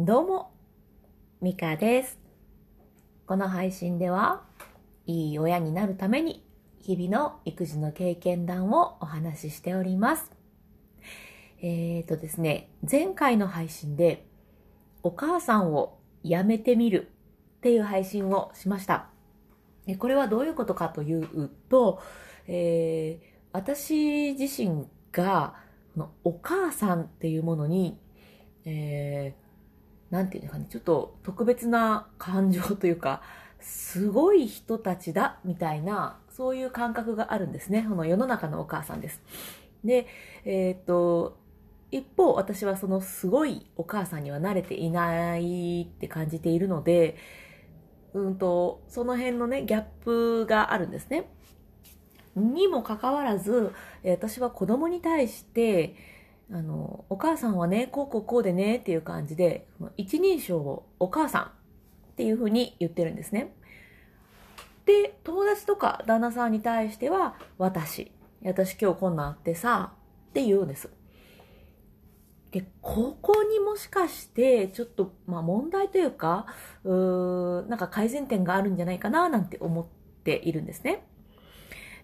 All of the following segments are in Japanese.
どうも、ミカです。この配信では、いい親になるために、日々の育児の経験談をお話ししております。えーとですね、前回の配信で、お母さんを辞めてみるっていう配信をしました。これはどういうことかというと、えー私自身が、お母さんっていうものに、えーなんていうのかね、ちょっと特別な感情というか、すごい人たちだみたいな、そういう感覚があるんですね。この世の中のお母さんです。で、えっ、と、一方私はそのすごいお母さんには慣れていないって感じているので、うんと、その辺のね、ギャップがあるんですね。にもかかわらず、私は子供に対して、あの、お母さんはね、こうこうこうでねっていう感じで、一人称をお母さんっていうふうに言ってるんですね。で、友達とか旦那さんに対しては、私。私今日こんなんあってさ、って言うんです。で、ここにもしかして、ちょっと、まあ問題というか、うーなんか改善点があるんじゃないかな、なんて思っているんですね。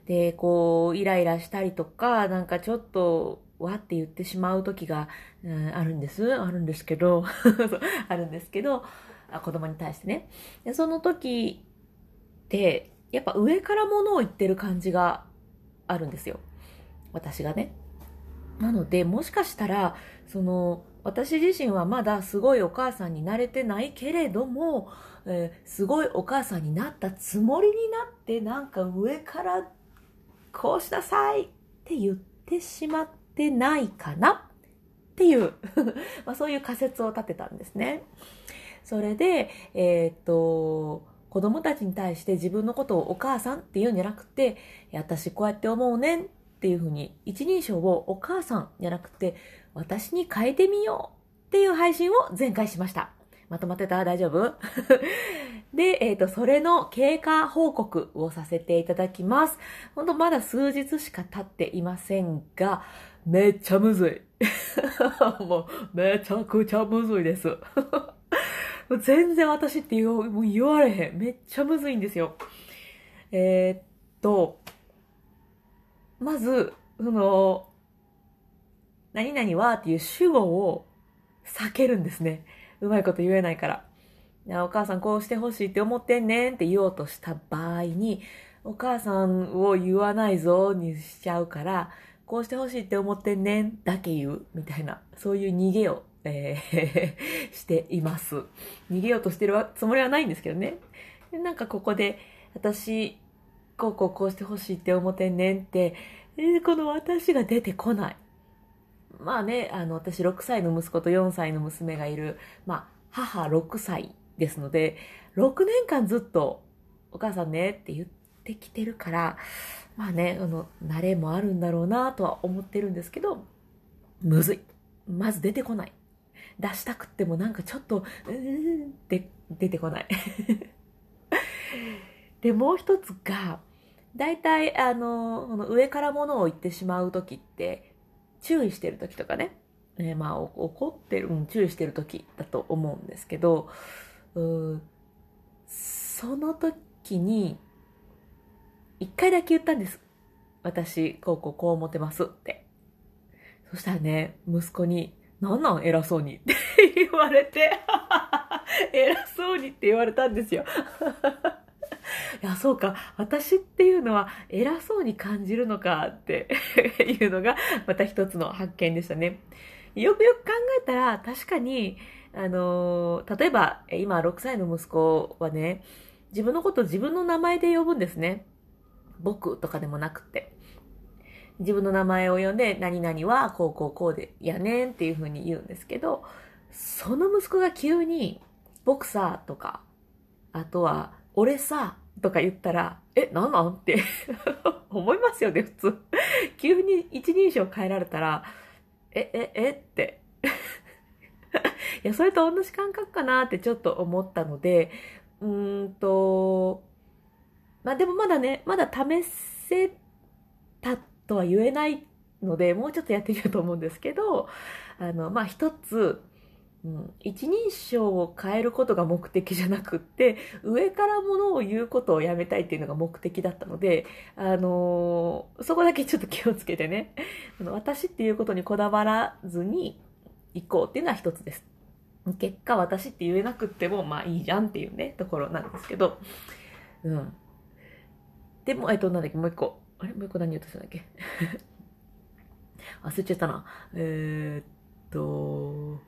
で、こう、イライラしたりとか、なんかちょっと、わって言ってしまう時が、うんあるんです。あるんですけど、あるんですけど、子供に対してね。でその時って、やっぱ上から物を言ってる感じがあるんですよ。私がね。なので、もしかしたら、その、私自身はまだすごいお母さんになれてないけれども、えーすごいお母さんになったつもりになって、なんか上からこうしなさいって言ってしまってないかな？っていう、まあそういう仮説を立てたんですね。それで、えーっと、子供たちに対して自分のことをお母さんって言うんじゃなくて、私こうやって思うねんっていうふうに、一人称をお母さんじゃなくて、私に変えてみようっていう配信を前回しました。まとまってた？大丈夫？で、えっ、と、それの経過報告をさせていただきます。ほんとまだ数日しか経っていませんが、めっちゃむずい。もう、めちゃくちゃむずいです。もう全然私って言もう言われへん。めっちゃむずいんですよ。えーっと、まず、その、何々はっていう主語を避けるんですね。うまいこと言えないから。お母さんこうしてほしいって思ってんねんって言おうとした場合に、お母さんを言わないぞにしちゃうから、こうしてほしいって思ってんねんだけ言うみたいな、そういう逃げを、えー しています。逃げようとしてるつもりはないんですけどね。でなんかここで、私、こうこうこうしてほしいって思ってんねんって、この私が出てこない。まあね、あの、私6歳の息子と4歳の娘がいる、まあ、母6歳ですので、6年間ずっと、お母さんねって言ってきてるから、まあね、あの、慣れもあるんだろうなとは思ってるんですけど、むずい。まず出てこない。出したくってもなんかちょっと、うーんって出てこない。で、もう一つが、大体、あの、この上から物を言ってしまうときって、注意してるときとかね、えーまあ、怒ってる、うん、注意してるときだと思うんですけど、うその時に、一回だけ言ったんです。私、こうこうこう思ってますって。そしたらね、息子に、なんなん？偉そうにって 言われて、偉そうにって言われたんですよ。いや、そうか。私っていうのは偉そうに感じるのかっていうのがまた一つの発見でしたね。よくよく考えたら確かに、あのー例えば今6歳の息子はね、自分のことを自分の名前で呼ぶんですね。僕とかでもなくて。自分の名前を呼んで、何々はこうこうこうで、やねんっていう風に言うんですけど、その息子が急に、僕さ、とか、あとは、俺さ、とか言ったら、え、なんなんって 思いますよね、普通。急に一人称変えられたら、え、え、えって。いや、それと同じ感覚かなってちょっと思ったので、うーんと、まあでもまだね、まだ試せたとは言えないので、もうちょっとやってみようと思うんですけど、あの、まあ一つ、うん、一人称を変えることが目的じゃなくって、上からものを言うことをやめたいっていうのが目的だったので、あのーそこだけちょっと気をつけてね、あの私っていうことにこだわらずに行こうっていうのは一つです。結果私って言えなくってもまあいいじゃんっていうね、ところなんですけど、うん。でも、えっと、なんだっけ、もう一個。あれ？もう一個何言おうとしたんだっけ？忘れちゃったな。えー、っと、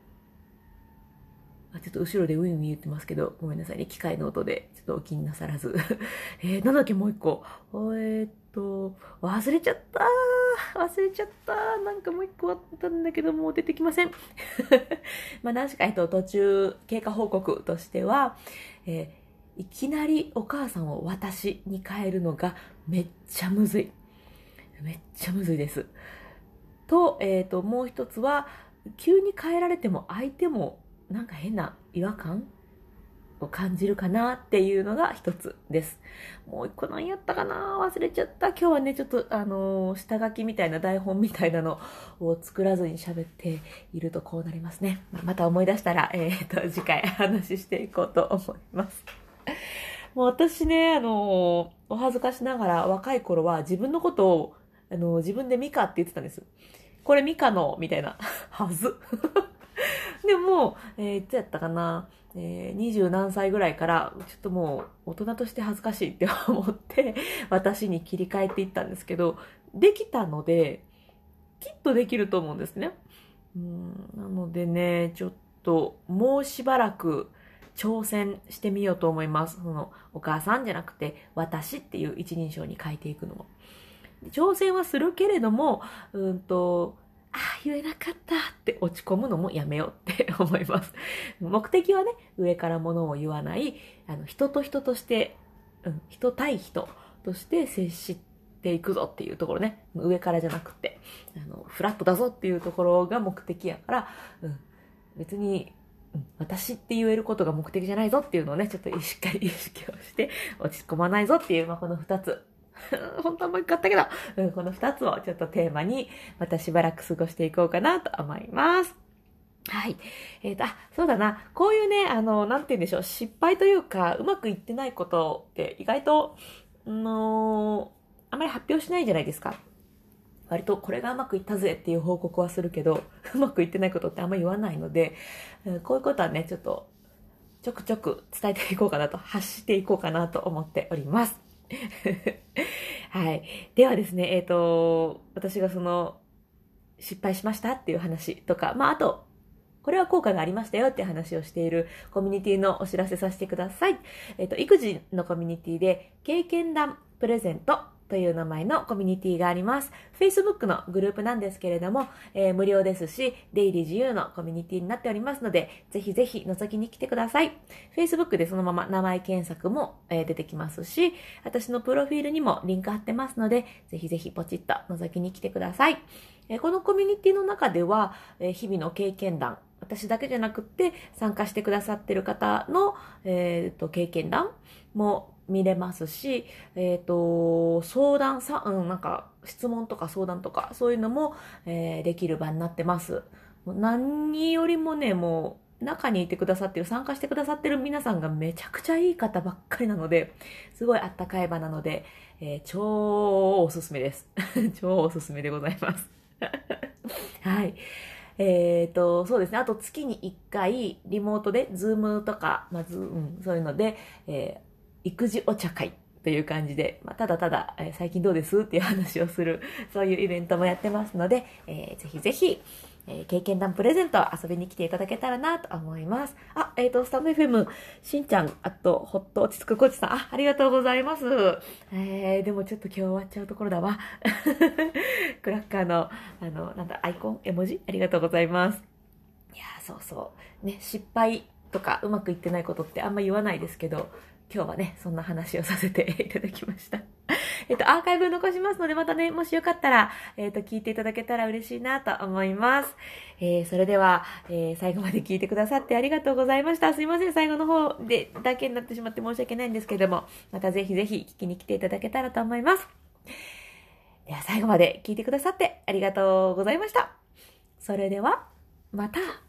あちょっと後ろでウィンウィン言ってますけど、ごめんなさいね。機械の音で、ちょっとお気になさらず。えー、なんだっけ、もう一個。えー、っと、忘れちゃった忘れちゃったなんかもう一個あったんだけど、もう出てきません。まあ、何しか、えっと、途中、経過報告としては、えーいきなりお母さんを私に変えるのがめっちゃむずい。めっちゃむずいです。と、えっ、と、もう一つは、急に変えられても相手もなんか変な違和感を感じるかなっていうのが一つです。もう一個何やったかな忘れちゃった。今日はね、ちょっとあのー下書きみたいな台本みたいなのを作らずに喋っているとこうなりますね。まあまた思い出したら、えっ、と、次回話していこうと思います。もう私ね、あのお恥ずかしながら若い頃は自分のことを、あの自分でミカって言ってたんです。これミカの、みたいな、はず。でも、えーいつやったかな、えー、20何歳ぐらいから、ちょっともう大人として恥ずかしいって思って、私に切り替えていったんですけど、できたので、きっとできると思うんですね。うん、なのでね、ちょっと、もうしばらく挑戦してみようと思います。その、お母さんじゃなくて、私っていう一人称に変えていくのも。挑戦はするけれども、うんと、ああ、言えなかったって落ち込むのもやめようって 思います。目的はね、上からものを言わない、あの、人と人として、うん、人対人として接していくぞっていうところね、上からじゃなくて、あの、フラットだぞっていうところが目的やから、うん、別に、私って言えることが目的じゃないぞっていうのをね、ちょっとしっかり意識をして、落ち込まないぞっていう、まあ、この二つ。本当はもう一個あったけど、うん、この二つをちょっとテーマに、またしばらく過ごしていこうかなと思います。はい。えっ、と、あ、そうだな。こういうね、あの、なんて言うんでしょう。失敗というか、うまくいってないことって意外と、あのあまり発表しないじゃないですか。割とこれがうまくいったぜっていう報告はするけど、うまくいってないことってあんま言わないので、こういうことはね、ちょっと、ちょくちょく伝えていこうかなと、発していこうかなと思っております。はい。ではですね、えっ、と、私がその、失敗しましたっていう話とか、まあ、あと、これは効果がありましたよって話をしているコミュニティのお知らせさせてください。えっ、と、育児のコミュニティで、経験談プレゼントという名前のコミュニティがあります。Facebook のグループなんですけれども、えー無料ですし、出入り自由のコミュニティになっておりますので、ぜひぜひ覗きに来てください。Facebook でそのまま名前検索も、えー出てきますし、私のプロフィールにもリンク貼ってますので、ぜひぜひポチッと覗きに来てください。えーこのコミュニティの中では、えー日々の経験談、私だけじゃなくって参加してくださってる方の、えーと経験談も見れますし、えっ、と、相談さ、うん、なんか質問とか相談とかそういうのも、えーできる場になってます。何よりもね、もう中にいてくださってる、参加してくださってる皆さんがめちゃくちゃいい方ばっかりなので、すごいあったかい場なので、えー超おすすめです。超おすすめでございます。はい。えっ、と、そうですね。あと月に1回、リモートで、ズームとか、まあ、ズーム、そういうので、え育児お茶会という感じで、まあ、ただただ、えー最近どうですっていう話をする、そういうイベントもやってますので、えーぜひぜひ、えー経験談プレゼント遊びに来ていただけたらなと思います。あ、えっ、と、スタンド FM、しんちゃん、あと、ほっと落ち着くコーチさん、あ、ありがとうございます。えー、でもちょっと今日終わっちゃうところだわ。クラッカーの、あの、なんだ、アイコン、絵文字？ありがとうございます。いやー、そうそう。ね、失敗とかうまくいってないことってあんま言わないですけど、今日はね、そんな話をさせていただきました。えっと、アーカイブ残しますので、またね、もしよかったら、えっと、聞いていただけたら嬉しいなと思います。えー、それでは、えー、最後まで聞いてくださってありがとうございました。すいません、最後の方で、だけになってしまって申し訳ないんですけども、またぜひぜひ聞きに来ていただけたらと思います。では、最後まで聞いてくださってありがとうございました。それでは、また。